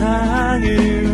세상을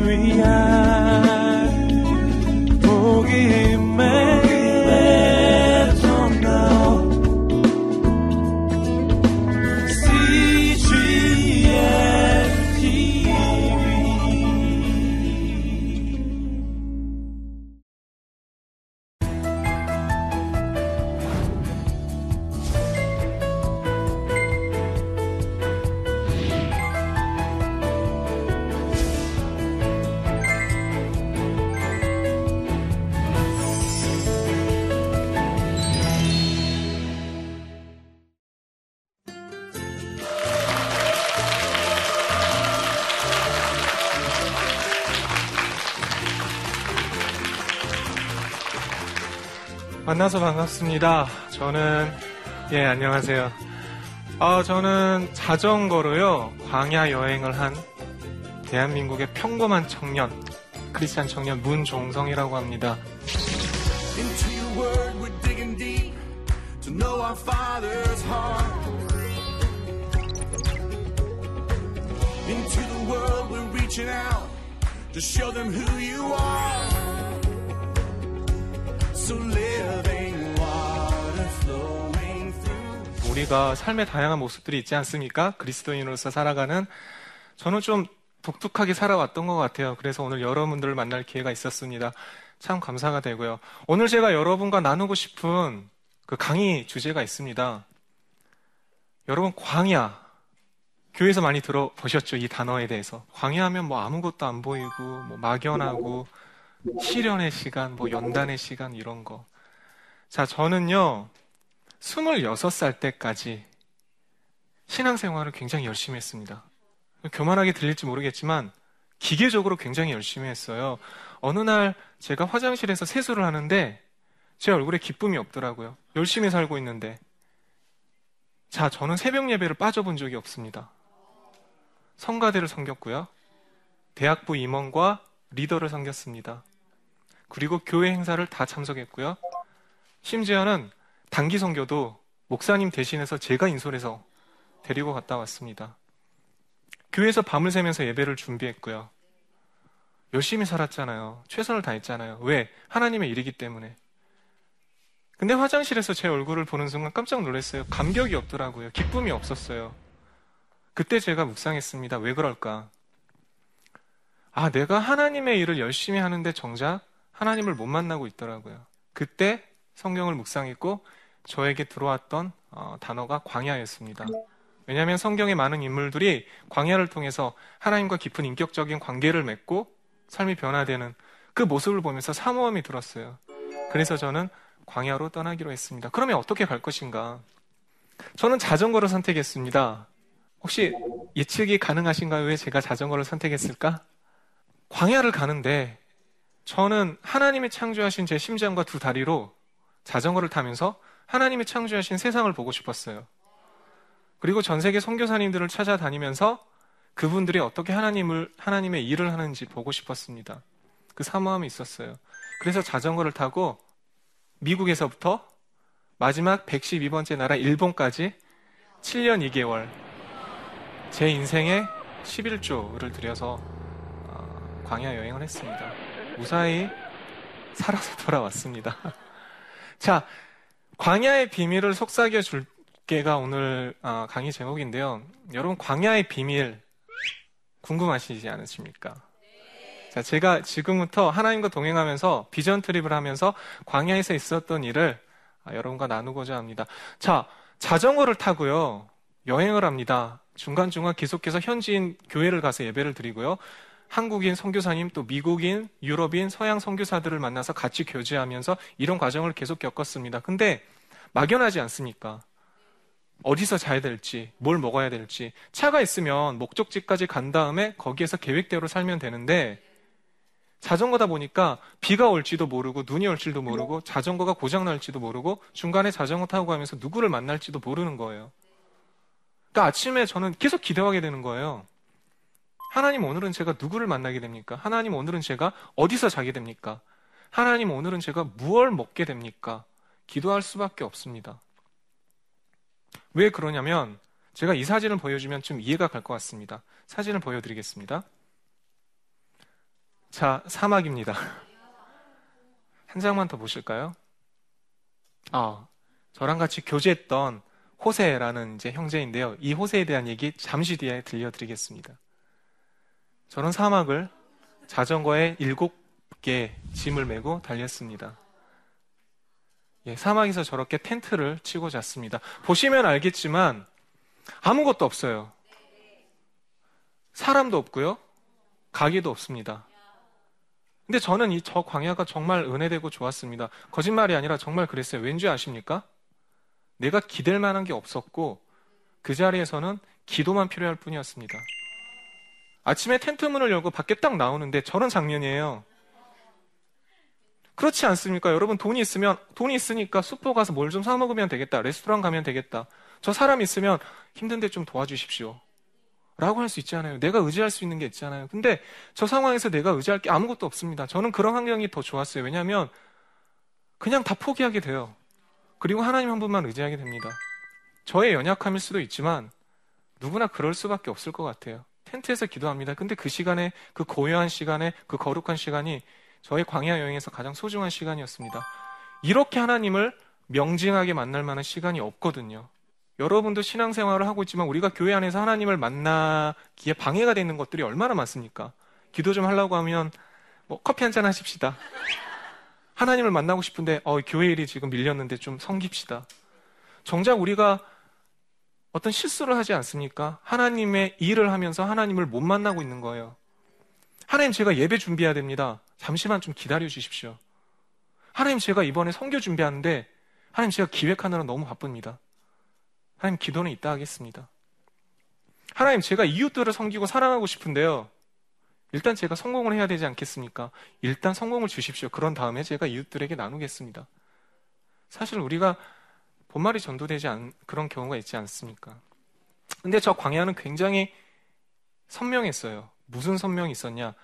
만나서 반갑습니다. 저는 예 안녕하세요. 아 저는 자전거로요 광야 여행을 한 대한민국의 평범한 청년 크리스찬 청년 문종성이라고 합니다. 우리가 삶의 다양한 모습들이 있지 않습니까? 그리스도인으로서 살아가는 저는 좀 독특하게 살아왔던 것 같아요. 그래서 오늘 여러분들을 만날 기회가 있었습니다. 참 감사가 되고요. 오늘 제가 여러분과 나누고 싶은 그 강의 주제가 있습니다. 여러분, 광야. 교회에서 많이 들어보셨죠? 이 단어에 대해서. 광야하면 뭐 아무것도 안 보이고, 뭐 막연하고, 시련의 시간, 뭐 연단의 시간, 이런 거. 자, 저는요, 26살 때까지 신앙생활을 굉장히 열심히 했습니다. 교만하게 들릴지 모르겠지만 기계적으로 굉장히 열심히 했어요. 어느 날 제가 화장실에서 세수를 하는데 제 얼굴에 기쁨이 없더라고요. 열심히 살고 있는데. 자, 저는 새벽 예배를 빠져본 적이 없습니다. 성가대를 섬겼고요. 대학부 임원과 리더를 섬겼습니다. 그리고 교회 행사를 다 참석했고요. 심지어는 단기 선교도 목사님 대신해서 제가 인솔해서 데리고 갔다 왔습니다. 교회에서 밤을 새면서 예배를 준비했고요. 열심히 살았잖아요. 최선을 다했잖아요. 왜? 하나님의 일이기 때문에. 근데 화장실에서 제 얼굴을 보는 순간 깜짝 놀랐어요. 감격이 없더라고요. 기쁨이 없었어요. 그때 제가 묵상했습니다. 왜 그럴까? 아, 내가 하나님의 일을 열심히 하는데 정작 하나님을 못 만나고 있더라고요. 그때 성경을 묵상했고 저에게 들어왔던 어, 단어가 광야였습니다. 왜냐하면 성경의 많은 인물들이 광야를 통해서 하나님과 깊은 인격적인 관계를 맺고 삶이 변화되는 그 모습을 보면서 사모함이 들었어요. 그래서 저는 광야로 떠나기로 했습니다. 그러면 어떻게 갈 것인가? 저는 자전거를 선택했습니다. 혹시 예측이 가능하신가요? 왜 제가 자전거를 선택했을까? 광야를 가는데 저는 하나님이 창조하신 제 심장과 두 다리로 자전거를 타면서 하나님이 창조하신 세상을 보고 싶었어요. 그리고 전 세계 선교사님들을 찾아다니면서 그분들이 어떻게 하나님을 하나님의 일을 하는지 보고 싶었습니다. 그 사모함이 있었어요. 그래서 자전거를 타고 미국에서부터 마지막 112번째 나라 일본까지 7년 2개월 제 인생의 11조를 들여서 어, 광야 여행을 했습니다. 무사히 살아서 돌아왔습니다. 자, 광야의 비밀을 속삭여 줄게가 오늘 어, 강의 제목인데요. 여러분, 광야의 비밀 궁금하시지 않으십니까? 자, 제가 지금부터 하나님과 동행하면서 비전 트립을 하면서 광야에서 있었던 일을 아, 여러분과 나누고자 합니다. 자, 자전거를 타고요. 여행을 합니다. 중간중간 계속해서 현지인 교회를 가서 예배를 드리고요. 한국인 선교사님 또 미국인, 유럽인, 서양 선교사들을 만나서 같이 교제하면서 이런 과정을 계속 겪었습니다. 근데 막연하지 않습니까? 어디서 자야 될지, 뭘 먹어야 될지, 차가 있으면 목적지까지 간 다음에 거기에서 계획대로 살면 되는데 자전거다 보니까 비가 올지도 모르고 눈이 올지도 모르고 자전거가 고장 날지도 모르고 중간에 자전거 타고 가면서 누구를 만날지도 모르는 거예요. 그러니까 아침에 저는 계속 기대하게 되는 거예요. 하나님 오늘은 제가 누구를 만나게 됩니까? 하나님 오늘은 제가 어디서 자게 됩니까? 하나님 오늘은 제가 무얼 먹게 됩니까? 기도할 수밖에 없습니다. 왜 그러냐면 제가 이 사진을 보여주면 좀 이해가 갈 것 같습니다. 사진을 보여드리겠습니다. 자, 사막입니다. 한 장만 더 보실까요? 아, 저랑 같이 교제했던 호세라는 이제 형제인데요. 이 호세에 대한 얘기 잠시 뒤에 들려드리겠습니다. 저는 사막을 자전거에 일곱 개 짐을 메고 달렸습니다. 예, 사막에서 저렇게 텐트를 치고 잤습니다. 보시면 알겠지만 아무것도 없어요. 사람도 없고요. 가게도 없습니다. 근데 저는 이 저 광야가 정말 은혜되고 좋았습니다. 거짓말이 아니라 정말 그랬어요. 왠지 아십니까? 내가 기댈 만한 게 없었고 그 자리에서는 기도만 필요할 뿐이었습니다. 아침에 텐트 문을 열고 밖에 딱 나오는데 저런 장면이에요. 그렇지 않습니까? 여러분 돈이 있으면 돈이 있으니까 슈퍼 가서 뭘 좀 사 먹으면 되겠다. 레스토랑 가면 되겠다. 저 사람 있으면 힘든데 좀 도와주십시오. 라고 할 수 있잖아요. 내가 의지할 수 있는 게 있잖아요. 근데 저 상황에서 내가 의지할 게 아무것도 없습니다. 저는 그런 환경이 더 좋았어요. 왜냐하면 그냥 다 포기하게 돼요. 그리고 하나님 한 분만 의지하게 됩니다. 저의 연약함일 수도 있지만 누구나 그럴 수밖에 없을 것 같아요. 텐트에서 기도합니다. 근데 그 시간에, 그 고요한 시간에, 그 거룩한 시간이 저의 광야 여행에서 가장 소중한 시간이었습니다. 이렇게 하나님을 명징하게 만날 만한 시간이 없거든요. 여러분도 신앙생활을 하고 있지만 우리가 교회 안에서 하나님을 만나기에 방해가 되는 것들이 얼마나 많습니까? 기도 좀 하려고 하면 뭐 커피 한 잔 하십시다. 하나님을 만나고 싶은데 어, 교회 일이 지금 밀렸는데 좀 섬깁시다. 정작 우리가 어떤 실수를 하지 않습니까? 하나님의 일을 하면서 하나님을 못 만나고 있는 거예요. 하나님 제가 예배 준비해야 됩니다. 잠시만 좀 기다려 주십시오. 하나님 제가 이번에 성교 준비하는데 하나님 제가 기획하느라 너무 바쁩니다. 하나님 기도는 이따 하겠습니다. 하나님 제가 이웃들을 섬기고 사랑하고 싶은데요. 일단 제가 성공을 해야 되지 않겠습니까? 일단 성공을 주십시오. 그런 다음에 제가 이웃들에게 나누겠습니다. 사실 우리가 본말이 전도되지 않은 그런 경우가 있지 않습니까? 근데 저 광야는 굉장히 선명했어요. 무슨 선명이 있었냐?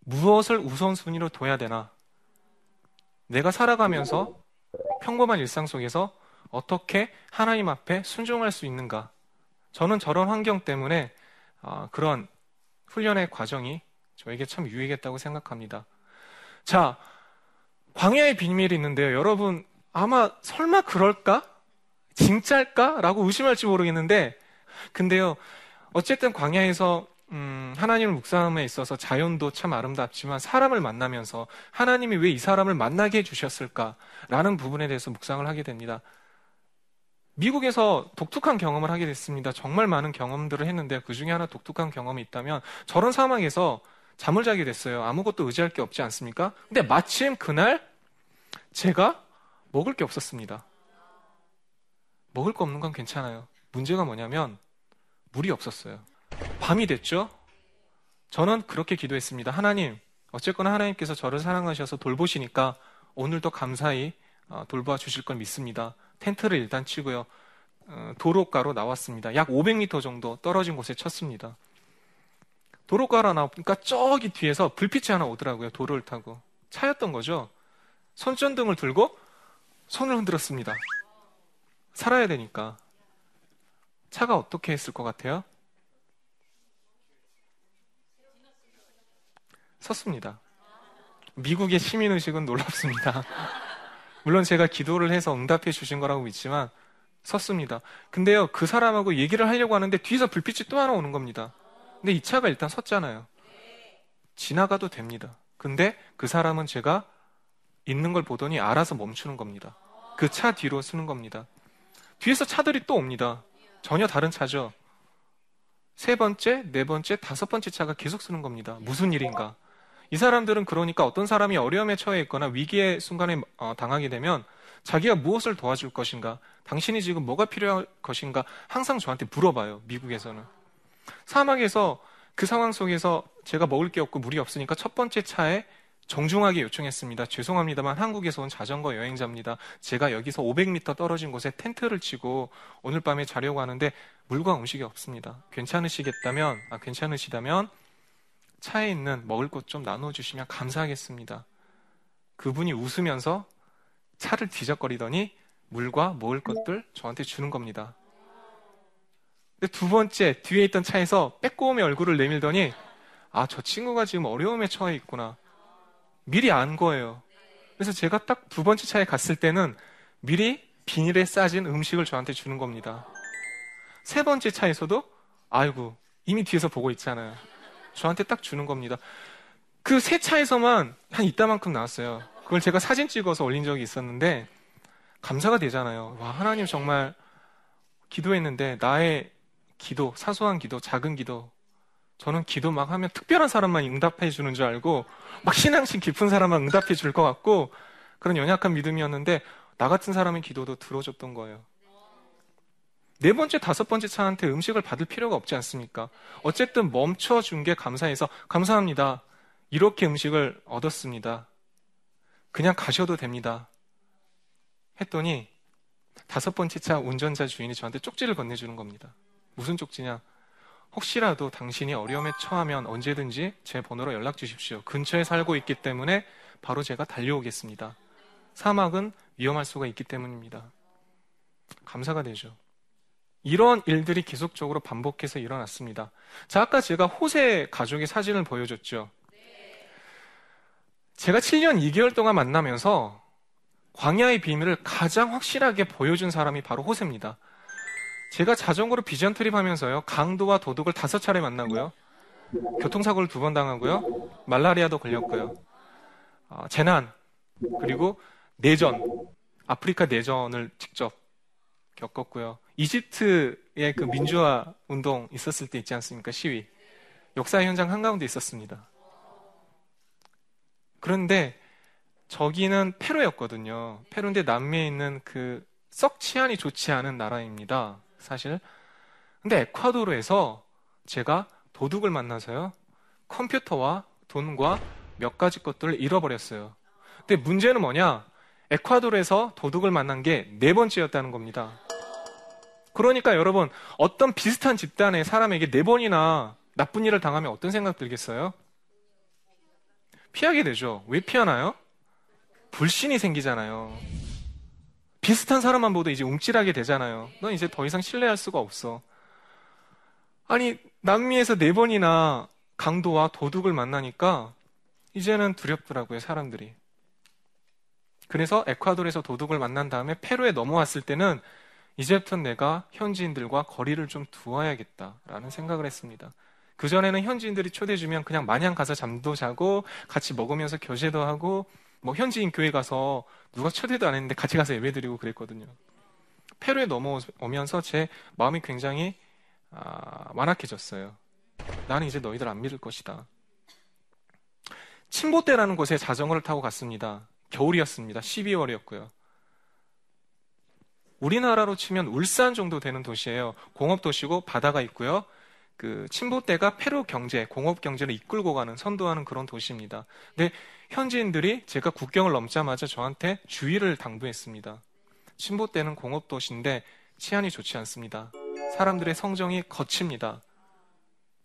무엇을 우선순위로 둬야 되나? 내가 살아가면서 평범한 일상 속에서 어떻게 하나님 앞에 순종할 수 있는가? 저는 저런 환경 때문에 어, 그런 훈련의 과정이 저에게 참 유익했다고 생각합니다. 자, 광야의 비밀이 있는데요. 여러분, 아마 설마 그럴까? 진짜일까? 라고 의심할지 모르겠는데, 근데요, 어쨌든 광야에서 음, 하나님을 묵상함에 있어서 자연도 참 아름답지만 사람을 만나면서 하나님이 왜 이 사람을 만나게 해주셨을까라는 부분에 대해서 묵상을 하게 됩니다. 미국에서 독특한 경험을 하게 됐습니다. 정말 많은 경험들을 했는데 그 중에 하나 독특한 경험이 있다면 저런 상황에서 잠을 자게 됐어요. 아무것도 의지할 게 없지 않습니까? 근데 마침 그날 제가 먹을 게 없었습니다. 먹을 거 없는 건 괜찮아요. 문제가 뭐냐면 물이 없었어요. 밤이 됐죠? 저는 그렇게 기도했습니다. 하나님, 어쨌거나 하나님께서 저를 사랑하셔서 돌보시니까 오늘도 감사히 어, 돌봐 주실 걸 믿습니다. 텐트를 일단 치고요. 어, 도로가로 나왔습니다. 약 500m 정도 떨어진 곳에 쳤습니다. 도로가로 나오니까 저기 뒤에서 불빛이 하나 오더라고요. 도로를 타고. 차였던 거죠. 손전등을 들고 손을 흔들었습니다. 살아야 되니까. 차가 어떻게 했을 것 같아요? 섰습니다. 미국의 시민의식은 놀랍습니다. 물론 제가 기도를 해서 응답해 주신 거라고 믿지만 섰습니다. 근데요, 그 사람하고 얘기를 하려고 하는데 뒤에서 불빛이 또 하나 오는 겁니다. 근데 이 차가 일단 섰잖아요. 지나가도 됩니다. 근데 그 사람은 제가 있는 걸 보더니 알아서 멈추는 겁니다. 그 차 뒤로 쓰는 겁니다. 뒤에서 차들이 또 옵니다. 전혀 다른 차죠. 세 번째, 네 번째, 다섯 번째 차가 계속 쓰는 겁니다. 무슨 일인가? 이 사람들은 그러니까 어떤 사람이 어려움에 처해 있거나 위기의 순간에 어, 당하게 되면 자기가 무엇을 도와줄 것인가, 당신이 지금 뭐가 필요할 것인가 항상 저한테 물어봐요. 미국에서는 사막에서 그 상황 속에서 제가 먹을 게 없고 물이 없으니까 첫 번째 차에 정중하게 요청했습니다. 죄송합니다만 한국에서 온 자전거 여행자입니다. 제가 여기서 500m 떨어진 곳에 텐트를 치고 오늘 밤에 자려고 하는데 물과 음식이 없습니다. 괜찮으시겠다면, 아, 괜찮으시다면 차에 있는 먹을 것 좀 나눠주시면 감사하겠습니다. 그분이 웃으면서 차를 뒤적거리더니 물과 먹을 것들 저한테 주는 겁니다. 두 번째 뒤에 있던 차에서 빼꼼히 얼굴을 내밀더니 아, 저 친구가 지금 어려움에 처해 있구나. 미리 안 거예요. 그래서 제가 딱 두 번째 차에 갔을 때는 미리 비닐에 싸진 음식을 저한테 주는 겁니다. 세 번째 차에서도 아이고 이미 뒤에서 보고 있잖아요. 저한테 딱 주는 겁니다. 그 세 차에서만 한 이따만큼 나왔어요. 그걸 제가 사진 찍어서 올린 적이 있었는데 감사가 되잖아요. 와 하나님 정말 기도했는데 나의 기도 사소한 기도 작은 기도 저는 기도 막 하면 특별한 사람만 응답해 주는 줄 알고 막 신앙심 깊은 사람만 응답해 줄 것 같고 그런 연약한 믿음이었는데 나 같은 사람의 기도도 들어줬던 거예요. 네 번째, 다섯 번째 차한테 음식을 받을 필요가 없지 않습니까? 어쨌든 멈춰준 게 감사해서 감사합니다. 이렇게 음식을 얻었습니다. 그냥 가셔도 됩니다. 했더니 다섯 번째 차 운전자 주인이 저한테 쪽지를 건네주는 겁니다. 무슨 쪽지냐? 혹시라도 당신이 어려움에 처하면 언제든지 제 번호로 연락 주십시오. 근처에 살고 있기 때문에 바로 제가 달려오겠습니다. 사막은 위험할 수가 있기 때문입니다. 감사가 되죠. 이런 일들이 계속적으로 반복해서 일어났습니다. 자, 아까 제가 호세 가족의 사진을 보여줬죠. 제가 7년 2개월 동안 만나면서 광야의 비밀을 가장 확실하게 보여준 사람이 바로 호세입니다. 제가 자전거로 비전 트립 하면서요, 강도와 도둑을 다섯 차례 만나고요, 교통사고를 두 번 당하고요, 말라리아도 걸렸고요, 어, 재난, 그리고 내전, 아프리카 내전을 직접 겪었고요. 이집트의 그 민주화 운동 있었을 때 있지 않습니까? 시위. 역사 현장 한가운데 있었습니다. 그런데 저기는 페루였거든요. 페루인데 남미에 있는 그 썩 치안이 좋지 않은 나라입니다. 사실. 근데 에콰도르에서 제가 도둑을 만나서요. 컴퓨터와 돈과 몇 가지 것들을 잃어버렸어요. 근데 문제는 뭐냐? 에콰도르에서 도둑을 만난 게 네 번째였다는 겁니다. 그러니까 여러분, 어떤 비슷한 집단의 사람에게 네 번이나 나쁜 일을 당하면 어떤 생각 들겠어요? 피하게 되죠. 왜 피하나요? 불신이 생기잖아요. 비슷한 사람만 보도 이제 움찔하게 되잖아요. 넌 이제 더 이상 신뢰할 수가 없어. 아니, 남미에서 네 번이나 강도와 도둑을 만나니까 이제는 두렵더라고요, 사람들이. 그래서 에콰도르에서 도둑을 만난 다음에 페루에 넘어왔을 때는 이제부터 내가 현지인들과 거리를 좀 두어야겠다라는 생각을 했습니다. 그전에는 현지인들이 초대해주면 그냥 마냥 가서 잠도 자고 같이 먹으면서 교제도 하고 뭐 현지인 교회 가서 누가 초대도 안 했는데 같이 가서 예배드리고 그랬거든요. 페루에 넘어오면서 제 마음이 굉장히 아, 완악해졌어요. 나는 이제 너희들 안 믿을 것이다. 침보대라는 곳에 자전거를 타고 갔습니다. 겨울이었습니다. 12월이었고요. 우리나라로 치면 울산 정도 되는 도시예요. 공업 도시고 바다가 있고요. 그 침보대가 페루 경제, 공업 경제를 이끌고 가는 선도하는 그런 도시입니다. 근데 현지인들이 제가 국경을 넘자마자 저한테 주의를 당부했습니다. 침보대는 공업 도시인데 치안이 좋지 않습니다. 사람들의 성정이 거칩니다.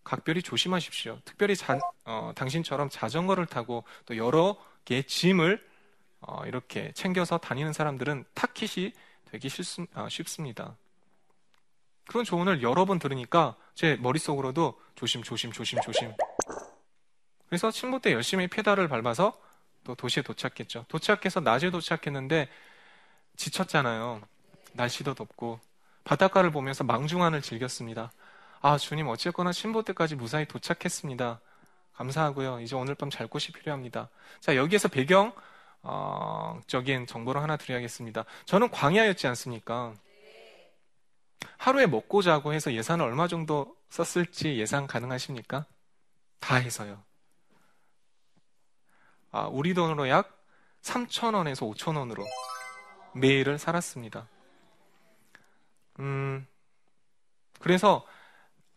각별히 조심하십시오. 특별히 자, 어, 당신처럼 자전거를 타고 또 여러 개의 짐을 어, 이렇게 챙겨서 다니는 사람들은 타킷이 되기 쉽, 아, 쉽습니다. 그런 조언을 여러 번 들으니까 제 머릿속으로도 조심, 조심, 조심, 조심. 그래서 침부 때 열심히 페달을 밟아서 또 도시에 도착했죠. 도착해서 낮에 도착했는데 지쳤잖아요. 날씨도 덥고 바닷가를 보면서 망중한을 즐겼습니다. 아, 주님 어쨌거나 침보 때까지 무사히 도착했습니다. 감사하고요. 이제 오늘 밤 잘 곳이 필요합니다. 자, 여기에서 배경 어, 적인 정보를 하나 드려야겠습니다. 저는 광야였지 않습니까? 하루에 먹고 자고 해서 예산을 얼마 정도 썼을지 예상 가능하십니까? 다 해서요. 아, 우리 돈으로 약 3,000원에서 5,000원으로 매일을 살았습니다. 음, 그래서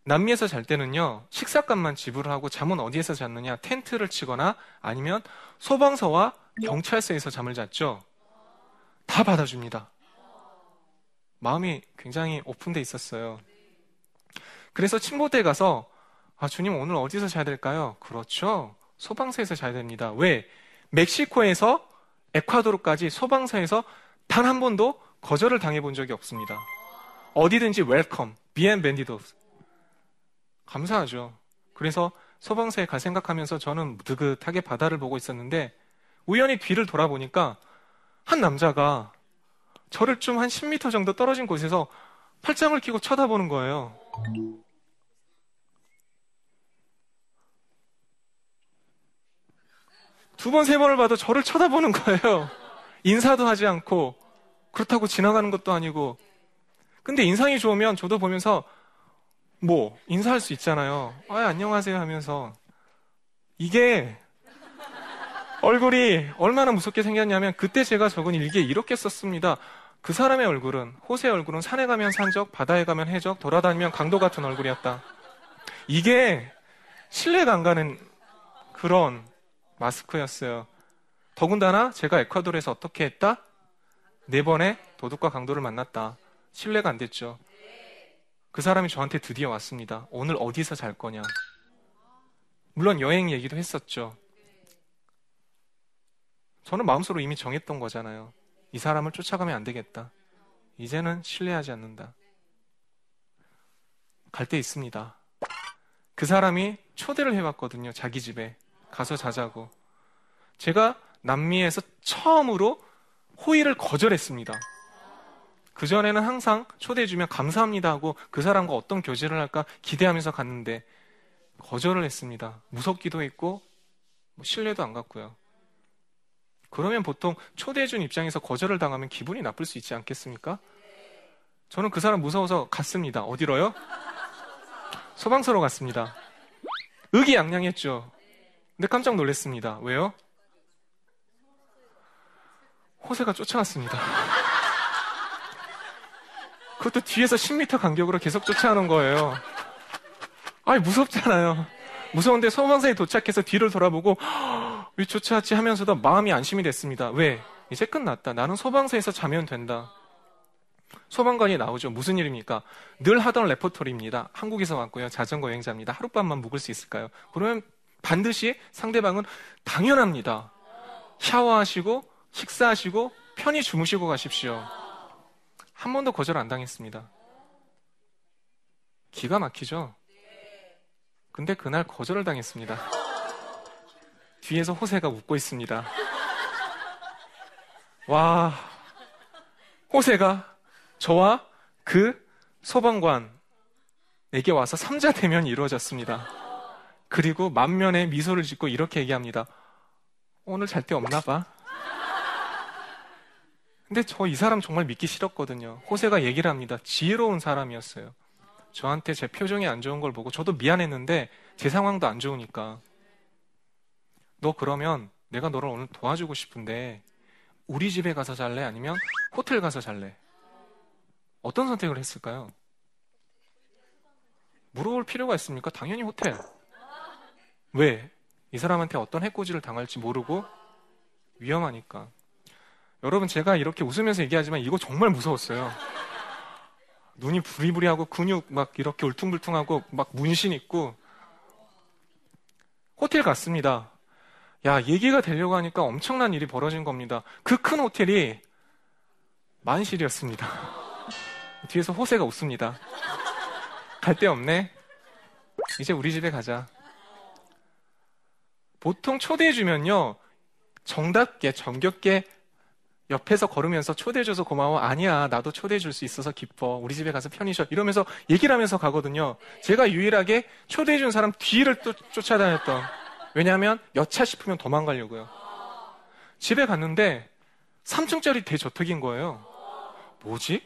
남미에서 잘 때는요, 식사값만 지불을 하고 잠은 어디에서 잤느냐, 텐트를 치거나 아니면 소방서와 경찰서에서 잠을 잤죠. 다 받아줍니다. 마음이 굉장히 오픈돼 있었어요. 그래서 침보대에 가서 아, 주님 오늘 어디서 자야 될까요? 그렇죠. 소방서에서 자야 됩니다. 왜? 멕시코에서 에콰도르까지 소방서에서 단 한 번도 거절을 당해본 적이 없습니다. 어디든지 welcome, bienvenidos. 감사하죠. 그래서 소방서에 갈 생각하면서 저는 느긋하게 바다를 보고 있었는데 우연히 뒤를 돌아보니까 한 남자가 저를 좀 한 10m 정도 떨어진 곳에서 팔짱을 끼고 쳐다보는 거예요. 두 번, 세 번을 봐도 저를 쳐다보는 거예요. 인사도 하지 않고, 그렇다고 지나가는 것도 아니고. 근데 인상이 좋으면 저도 보면서, 뭐, 인사할 수 있잖아요. 아, 안녕하세요 하면서. 이게, 얼굴이 얼마나 무섭게 생겼냐면, 그때 제가 적은 일기에 이렇게 썼습니다. 그 사람의 얼굴은, 호세의 얼굴은 산에 가면 산적, 바다에 가면 해적, 돌아다니면 강도 같은 얼굴이었다. 이게 신뢰가 안 가는 그런 마스크였어요. 더군다나 제가 에콰도르에서 어떻게 했다? 네 번의 도둑과 강도를 만났다. 신뢰가 안 됐죠. 그 사람이 저한테 드디어 왔습니다. 오늘 어디서 잘 거냐. 물론 여행 얘기도 했었죠. 저는 마음속으로 이미 정했던 거잖아요. 이 사람을 쫓아가면 안 되겠다. 이제는 신뢰하지 않는다. 갈 때 있습니다. 그 사람이 초대를 해봤거든요. 자기 집에. 가서 자자고. 제가 남미에서 처음으로 호의를 거절했습니다. 그전에는 항상 초대해주면 감사합니다 하고 그 사람과 어떤 교제를 할까 기대하면서 갔는데 거절을 했습니다. 무섭기도 했고 뭐 신뢰도 안 갔고요. 그러면 보통 초대해준 입장에서 거절을 당하면 기분이 나쁠 수 있지 않겠습니까? 저는 그 사람 무서워서 갔습니다. 어디로요? 소방서로 갔습니다. 의기양양했죠. 근데 깜짝 놀랐습니다. 왜요? 호세가 쫓아왔습니다. 그것도 뒤에서 10m 간격으로 계속 쫓아오는 거예요. 아이, 무섭잖아요. 무서운데 소방서에 도착해서 뒤를 돌아보고, 왜 쫓아왔지 하면서도 마음이 안심이 됐습니다. 왜? 이제 끝났다. 나는 소방서에서 자면 된다. 소방관이 나오죠. 무슨 일입니까? 늘 하던 레포토리입니다. 한국에서 왔고요. 자전거 여행자입니다. 하룻밤만 묵을 수 있을까요? 그러면 반드시 상대방은 당연합니다. 샤워하시고 식사하시고 편히 주무시고 가십시오. 한 번도 거절 안 당했습니다. 기가 막히죠? 근데 그날 거절을 당했습니다. 뒤에서 호세가 웃고 있습니다. 와, 호세가 저와 그 소방관에게 와서 삼자 대면이 이루어졌습니다. 그리고 만면에 미소를 짓고 이렇게 얘기합니다. 오늘 잘데 없나 봐. 근데 저 이 사람 정말 믿기 싫었거든요. 호세가 얘기를 합니다. 지혜로운 사람이었어요. 저한테 제 표정이 안 좋은 걸 보고 저도 미안했는데 제 상황도 안 좋으니까 너 그러면 내가 너를 오늘 도와주고 싶은데 우리 집에 가서 잘래? 아니면 호텔 가서 잘래? 어떤 선택을 했을까요? 물어볼 필요가 있습니까? 당연히 호텔. 왜? 이 사람한테 어떤 해코지를 당할지 모르고 위험하니까. 여러분 제가 이렇게 웃으면서 얘기하지만 이거 정말 무서웠어요. 눈이 부리부리하고 근육 막 이렇게 울퉁불퉁하고 막 문신 있고 호텔 갔습니다. 야 얘기가 되려고 하니까 엄청난 일이 벌어진 겁니다. 그 큰 호텔이 만실이었습니다. 뒤에서 호세가 웃습니다. 갈 데 없네. 이제 우리 집에 가자. 보통 초대해주면요 정답게 정겹게 옆에서 걸으면서 초대해줘서 고마워. 아니야, 나도 초대해줄 수 있어서 기뻐. 우리 집에 가서 편히 쉬어. 이러면서 얘기를 하면서 가거든요. 제가 유일하게 초대해준 사람 뒤를 또 쫓아다녔던. 왜냐하면 여차 싶으면 도망가려고요. 집에 갔는데 3층짜리 대저택인 거예요. 뭐지?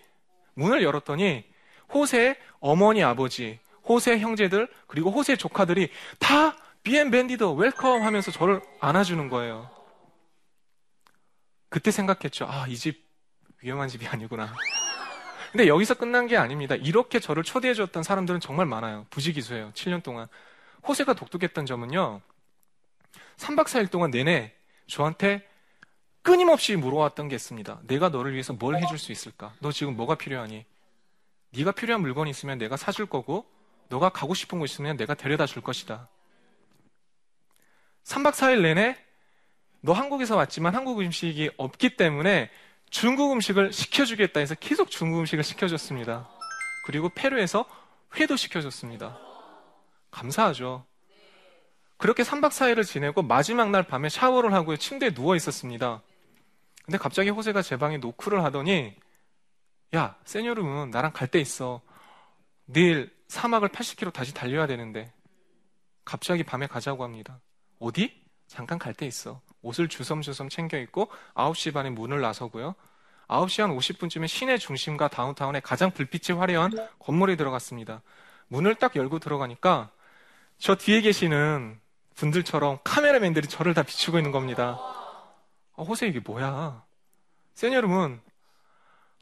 문을 열었더니 호세 어머니 아버지, 호세 형제들, 그리고 호세 조카들이 다 bienvenido welcome 하면서 저를 안아주는 거예요. 그때 생각했죠. 아, 이 집 위험한 집이 아니구나. 근데 여기서 끝난 게 아닙니다. 이렇게 저를 초대해 줬던 사람들은 정말 많아요. 부지기수예요. 7년 동안. 호세가 독특했던 점은요. 3박 4일 동안 내내 저한테 끊임없이 물어왔던 게 있습니다. 내가 너를 위해서 뭘 해줄 수 있을까? 너 지금 뭐가 필요하니? 네가 필요한 물건이 있으면 내가 사줄 거고 너가 가고 싶은 곳 있으면 내가 데려다 줄 것이다. 3박 4일 내내 너 한국에서 왔지만 한국 음식이 없기 때문에 중국 음식을 시켜주겠다 해서 계속 중국 음식을 시켜줬습니다. 그리고 페루에서 회도 시켜줬습니다. 감사하죠. 그렇게 3박 4일을 지내고 마지막 날 밤에 샤워를 하고 침대에 누워 있었습니다. 근데 갑자기 호세가 제 방에 노크를 하더니 야, 세뇨름은 나랑 갈 데 있어. 내일 사막을 80km 다시 달려야 되는데 갑자기 밤에 가자고 합니다. 어디? 잠깐 갈 데 있어. 옷을 주섬주섬 챙겨 입고 9시 반에 문을 나서고요. 9시 한 50분쯤에 시내 중심과 다운타운에 가장 불빛이 화려한 건물에 들어갔습니다. 문을 딱 열고 들어가니까 저 뒤에 계시는 분들처럼 카메라맨들이 저를 다 비추고 있는 겁니다. 어, 호세 이게 뭐야? 세뇨름은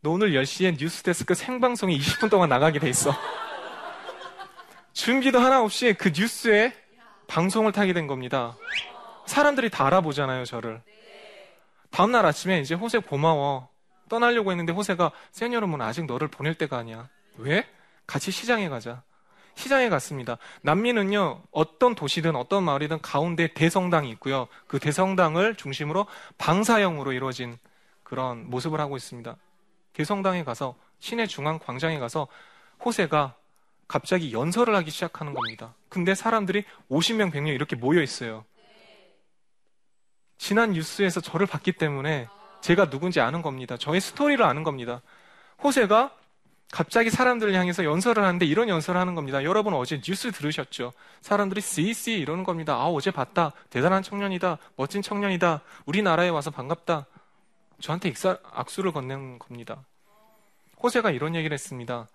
너 오늘 10시에 뉴스데스크 생방송이 20분 동안 나가게 돼 있어. 준비도 하나 없이 그 뉴스에 방송을 타게 된 겁니다. 사람들이 다 알아보잖아요, 저를. 다음날 아침에 이제 호세 고마워. 떠나려고 했는데 호세가 세뇨름은 아직 너를 보낼 때가 아니야. 왜? 같이 시장에 가자. 시장에 갔습니다. 남미는요, 어떤 도시든 어떤 마을이든 가운데 대성당이 있고요. 그 대성당을 중심으로 방사형으로 이루어진 그런 모습을 하고 있습니다. 대성당에 가서 시내 중앙 광장에 가서 호세가 갑자기 연설을 하기 시작하는 겁니다. 근데 사람들이 50명, 100명 이렇게 모여 있어요. 지난 뉴스에서 저를 봤기 때문에 제가 누군지 아는 겁니다. 저의 스토리를 아는 겁니다. 호세가 갑자기 사람들을 향해서 연설을 하는데 이런 연설을 하는 겁니다. 여러분 어제 뉴스 들으셨죠? 사람들이 씨씨 이러는 겁니다. 아, 어제 봤다. 대단한 청년이다. 멋진 청년이다. 우리나라에 와서 반갑다. 저한테 익사, 악수를 건넨 겁니다. 호세가 이런 얘기를 했습니다.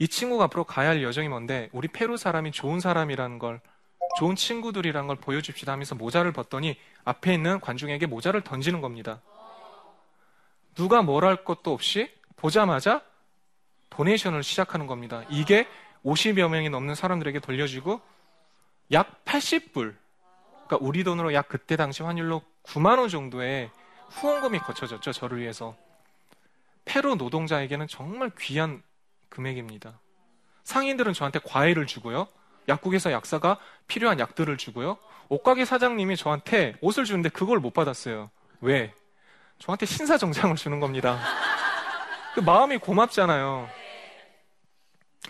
이 친구가 앞으로 가야 할 여정이 뭔데 우리 페루 사람이 좋은 사람이라는 걸 좋은 친구들이란 걸 보여줍시다 하면서 모자를 벗더니 앞에 있는 관중에게 모자를 던지는 겁니다. 누가 뭘 할 것도 없이 보자마자 도네이션을 시작하는 겁니다. 이게 50여 명이 넘는 사람들에게 돌려주고 약 80불, 그러니까 우리 돈으로 약 그때 당시 환율로 9만 원 정도의 후원금이 거쳐졌죠. 저를 위해서. 페루 노동자에게는 정말 귀한 금액입니다. 상인들은 저한테 과일을 주고요. 약국에서 약사가 필요한 약들을 주고요. 옷가게 사장님이 저한테 옷을 주는데 그걸 못 받았어요. 왜? 저한테 신사정장을 주는 겁니다. 그 마음이 고맙잖아요.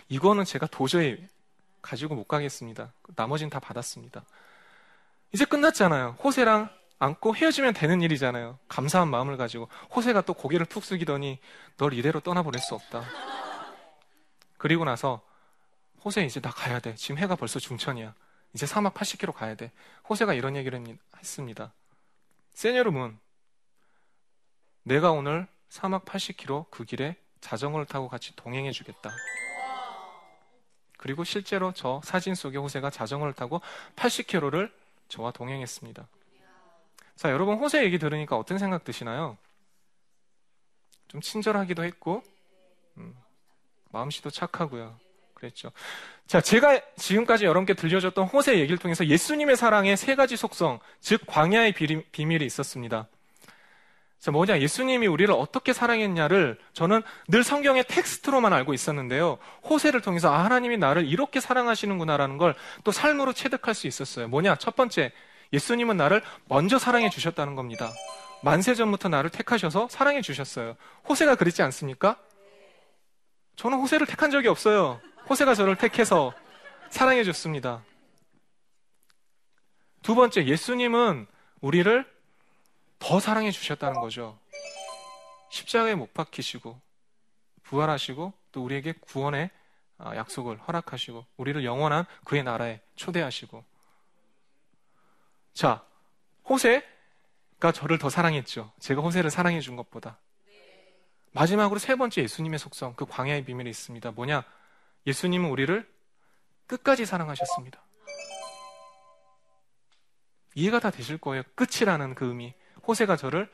이거는 제가 도저히 가지고 못 가겠습니다. 나머지는 다 받았습니다. 이제 끝났잖아요. 호세랑 안고 헤어지면 되는 일이잖아요. 감사한 마음을 가지고 호세가 또 고개를 푹 숙이더니 널 이대로 떠나보낼 수 없다. 그리고 나서 호세 이제 나 가야 돼. 지금 해가 벌써 중천이야. 이제 사막 80km 가야 돼. 호세가 이런 얘기를 했습니다. 세녀름은 내가 오늘 사막 80km 그 길에 자전거를 타고 같이 동행해 주겠다. 그리고 실제로 저 사진 속의 호세가 자전거를 타고 80km를 저와 동행했습니다. 자, 여러분 호세 얘기 들으니까 어떤 생각 드시나요? 좀 친절하기도 했고, 음, 마음씨도 착하고요. 그랬죠. 자, 제가 지금까지 여러분께 들려줬던 호세 얘기를 통해서 예수님의 사랑의 세 가지 속성, 즉 광야의 비밀이 있었습니다. 자, 뭐냐, 예수님이 우리를 어떻게 사랑했냐를 저는 늘 성경의 텍스트로만 알고 있었는데요. 호세를 통해서 아, 하나님이 나를 이렇게 사랑하시는구나라는 걸 또 삶으로 체득할 수 있었어요. 뭐냐, 첫 번째, 예수님은 나를 먼저 사랑해 주셨다는 겁니다. 만세 전부터 나를 택하셔서 사랑해 주셨어요. 호세가 그랬지 않습니까? 저는 호세를 택한 적이 없어요. 호세가 저를 택해서 사랑해 줬습니다. 두 번째, 예수님은 우리를 더 사랑해 주셨다는 거죠. 십자가에 못 박히시고 부활하시고 또 우리에게 구원의 아, 약속을 허락하시고 우리를 영원한 그의 나라에 초대하시고 자 호세가 저를 더 사랑했죠. 제가 호세를 사랑해 준 것보다 마지막으로 세 번째 예수님의 속성 그 광야의 비밀이 있습니다. 뭐냐? 예수님은 우리를 끝까지 사랑하셨습니다. 이해가 다 되실 거예요. 끝이라는 그 의미. 호세가 저를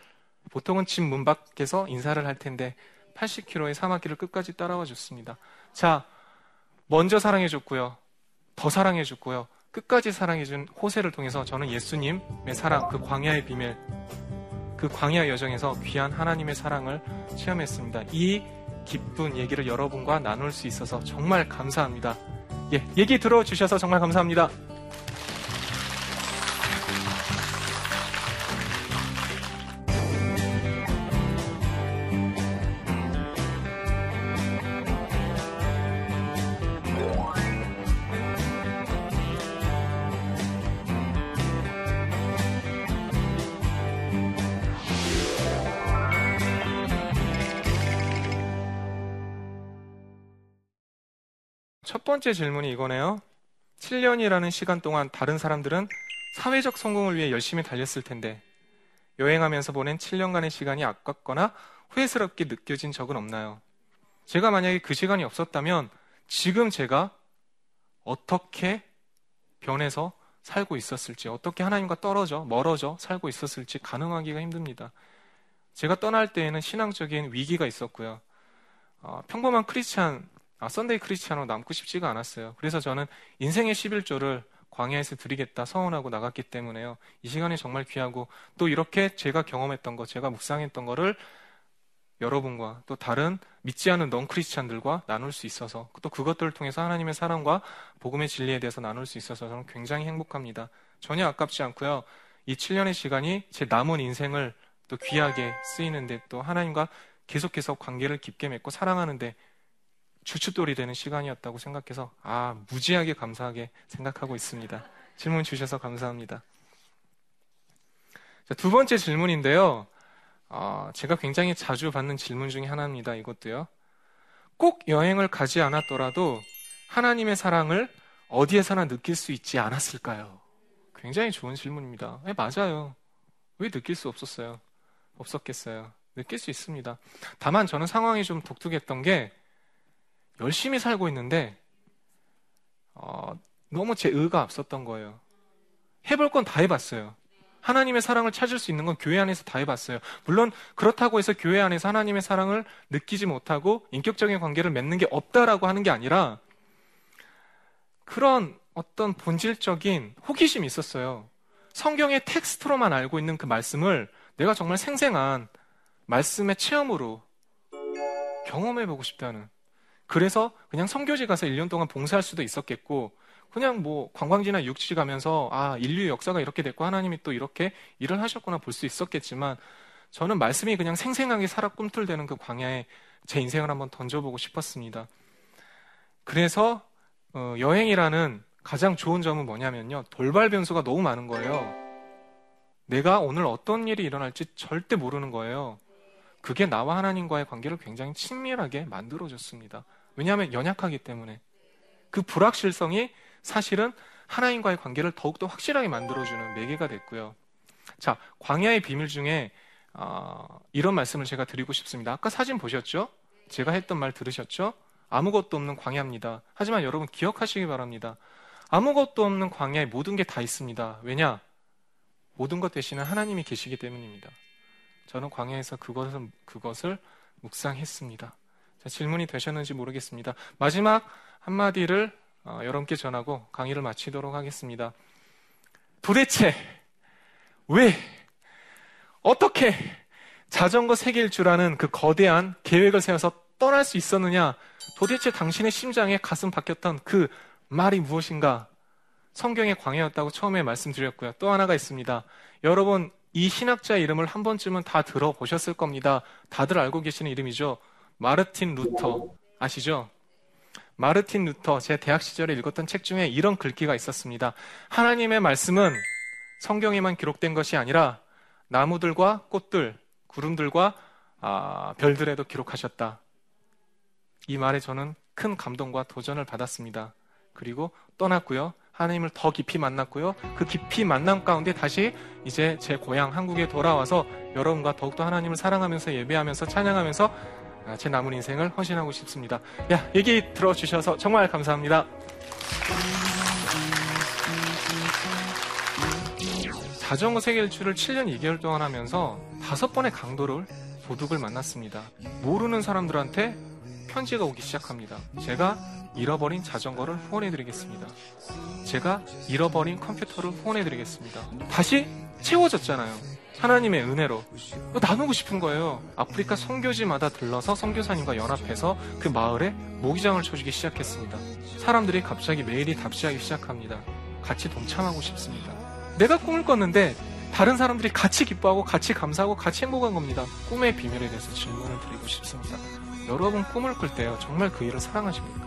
보통은 집 문 밖에서 인사를 할 텐데 80km의 사막길을 끝까지 따라와 줬습니다. 자, 먼저 사랑해 줬고요. 더 사랑해 줬고요. 끝까지 사랑해 준 호세를 통해서 저는 예수님의 사랑, 그 광야의 비밀, 그 광야 여정에서 귀한 하나님의 사랑을 체험했습니다. 이 기쁜 얘기를 여러분과 나눌 수 있어서 정말 감사합니다. 예, 얘기 들어주셔서 정말 감사합니다. 번째 질문이 이거네요. 7년이라는 시간 동안 다른 사람들은 사회적 성공을 위해 열심히 달렸을 텐데 여행하면서 보낸 7년간의 시간이 아깝거나 후회스럽게 느껴진 적은 없나요? 제가 만약에 그 시간이 없었다면 지금 제가 어떻게 변해서 살고 있었을지, 어떻게 하나님과 떨어져, 멀어져 살고 있었을지 가능하기가 힘듭니다. 제가 떠날 때에는 신앙적인 위기가 있었고요. 어, 평범한 크리스천, 아, Sunday Christian으로 남고 싶지가 않았어요. 그래서 저는 인생의 11조를 광야에서 드리겠다 서원하고 나갔기 때문에요. 이 시간이 정말 귀하고 또 이렇게 제가 경험했던 거, 제가 묵상했던 거를 여러분과 또 다른 믿지 않은 non-Christian들과 나눌 수 있어서 또 그것들을 통해서 하나님의 사랑과 복음의 진리에 대해서 나눌 수 있어서 저는 굉장히 행복합니다. 전혀 아깝지 않고요. 이 7년의 시간이 제 남은 인생을 또 귀하게 쓰이는데 또 하나님과 계속해서 관계를 깊게 맺고 사랑하는데 주춧돌이 되는 시간이었다고 생각해서 아 무지하게 감사하게 생각하고 있습니다. 질문 주셔서 감사합니다. 자, 두 번째 질문인데요. 어, 제가 굉장히 자주 받는 질문 중에 하나입니다. 이것도요. 꼭 여행을 가지 않았더라도 하나님의 사랑을 어디에서나 느낄 수 있지 않았을까요? 굉장히 좋은 질문입니다. 네, 맞아요. 왜 느낄 수 없었어요? 없었겠어요. 느낄 수 있습니다. 다만 저는 상황이 좀 독특했던 게 열심히 살고 있는데 어, 너무 제 의가 앞섰던 거예요. 해볼 건 다 해봤어요. 하나님의 사랑을 찾을 수 있는 건 교회 안에서 다 해봤어요. 물론 그렇다고 해서 교회 안에서 하나님의 사랑을 느끼지 못하고 인격적인 관계를 맺는 게 없다라고 하는 게 아니라 그런 어떤 본질적인 호기심이 있었어요. 성경의 텍스트로만 알고 있는 그 말씀을 내가 정말 생생한 말씀의 체험으로 경험해보고 싶다는. 그래서 그냥 성교지 가서 1년 동안 봉사할 수도 있었겠고, 그냥 뭐 관광지나 육지 가면서 아 인류의 역사가 이렇게 됐고 하나님이 또 이렇게 일을 하셨구나 볼 수 있었겠지만 저는 말씀이 그냥 생생하게 살아 꿈틀대는 그 광야에 제 인생을 한번 던져보고 싶었습니다. 그래서 어, 여행이라는 가장 좋은 점은 뭐냐면요 돌발 변수가 너무 많은 거예요. 내가 오늘 어떤 일이 일어날지 절대 모르는 거예요. 그게 나와 하나님과의 관계를 굉장히 친밀하게 만들어줬습니다. 왜냐하면 연약하기 때문에 그 불확실성이 사실은 하나님과의 관계를 더욱더 확실하게 만들어주는 매개가 됐고요. 자, 광야의 비밀 중에 어, 이런 말씀을 제가 드리고 싶습니다. 아까 사진 보셨죠? 제가 했던 말 들으셨죠? 아무것도 없는 광야입니다. 하지만 여러분 기억하시기 바랍니다. 아무것도 없는 광야에 모든 게 다 있습니다. 왜냐? 모든 것 대신에 하나님이 계시기 때문입니다. 저는 광야에서 그것을, 그것을 묵상했습니다. 자, 질문이 되셨는지 모르겠습니다. 마지막 한마디를 어, 여러분께 전하고 강의를 마치도록 하겠습니다. 도대체 왜 어떻게 자전거 세계일주라는 그 거대한 계획을 세워서 떠날 수 있었느냐? 도대체 당신의 심장에 가슴 박혔던 그 말이 무엇인가? 성경의 광야였다고 처음에 말씀드렸고요. 또 하나가 있습니다. 여러분, 이 신학자 이름을 한 번쯤은 다 들어보셨을 겁니다. 다들 알고 계시는 이름이죠. 마르틴 루터. 아시죠? 마르틴 루터 제 대학 시절에 읽었던 책 중에 이런 글귀가 있었습니다. 하나님의 말씀은 성경에만 기록된 것이 아니라 나무들과 꽃들, 구름들과 아, 별들에도 기록하셨다. 이 말에 저는 큰 감동과 도전을 받았습니다. 그리고 떠났고요. 하나님을 더 깊이 만났고요. 그 깊이 만남 가운데 다시 이제 제 고향 한국에 돌아와서 여러분과 더욱더 하나님을 사랑하면서 예배하면서 찬양하면서 아, 제 남은 인생을 헌신하고 싶습니다. 야, 얘기 들어주셔서 정말 감사합니다. 자전거 세계 일주를 7년 2개월 동안 하면서 다섯 번의 강도를 도둑을 만났습니다. 모르는 사람들한테 편지가 오기 시작합니다. 제가 잃어버린 자전거를 후원해드리겠습니다. 제가 잃어버린 컴퓨터를 후원해드리겠습니다. 다시 채워졌잖아요. 하나님의 은혜로 나누고 싶은 거예요. 아프리카 선교지마다 들러서 선교사님과 연합해서 그 마을에 모기장을 쳐주기 시작했습니다. 사람들이 갑자기 메일이 답시하기 시작합니다. 같이 동참하고 싶습니다. 내가 꿈을 꿨는데 다른 사람들이 같이 기뻐하고 같이 감사하고 같이 행복한 겁니다. 꿈의 비밀에 대해서 질문을 드리고 싶습니다. 여러분 꿈을 꿀 때요. 정말 그 일을 사랑하십니까?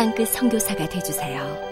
땅끝 성교사가 되주세요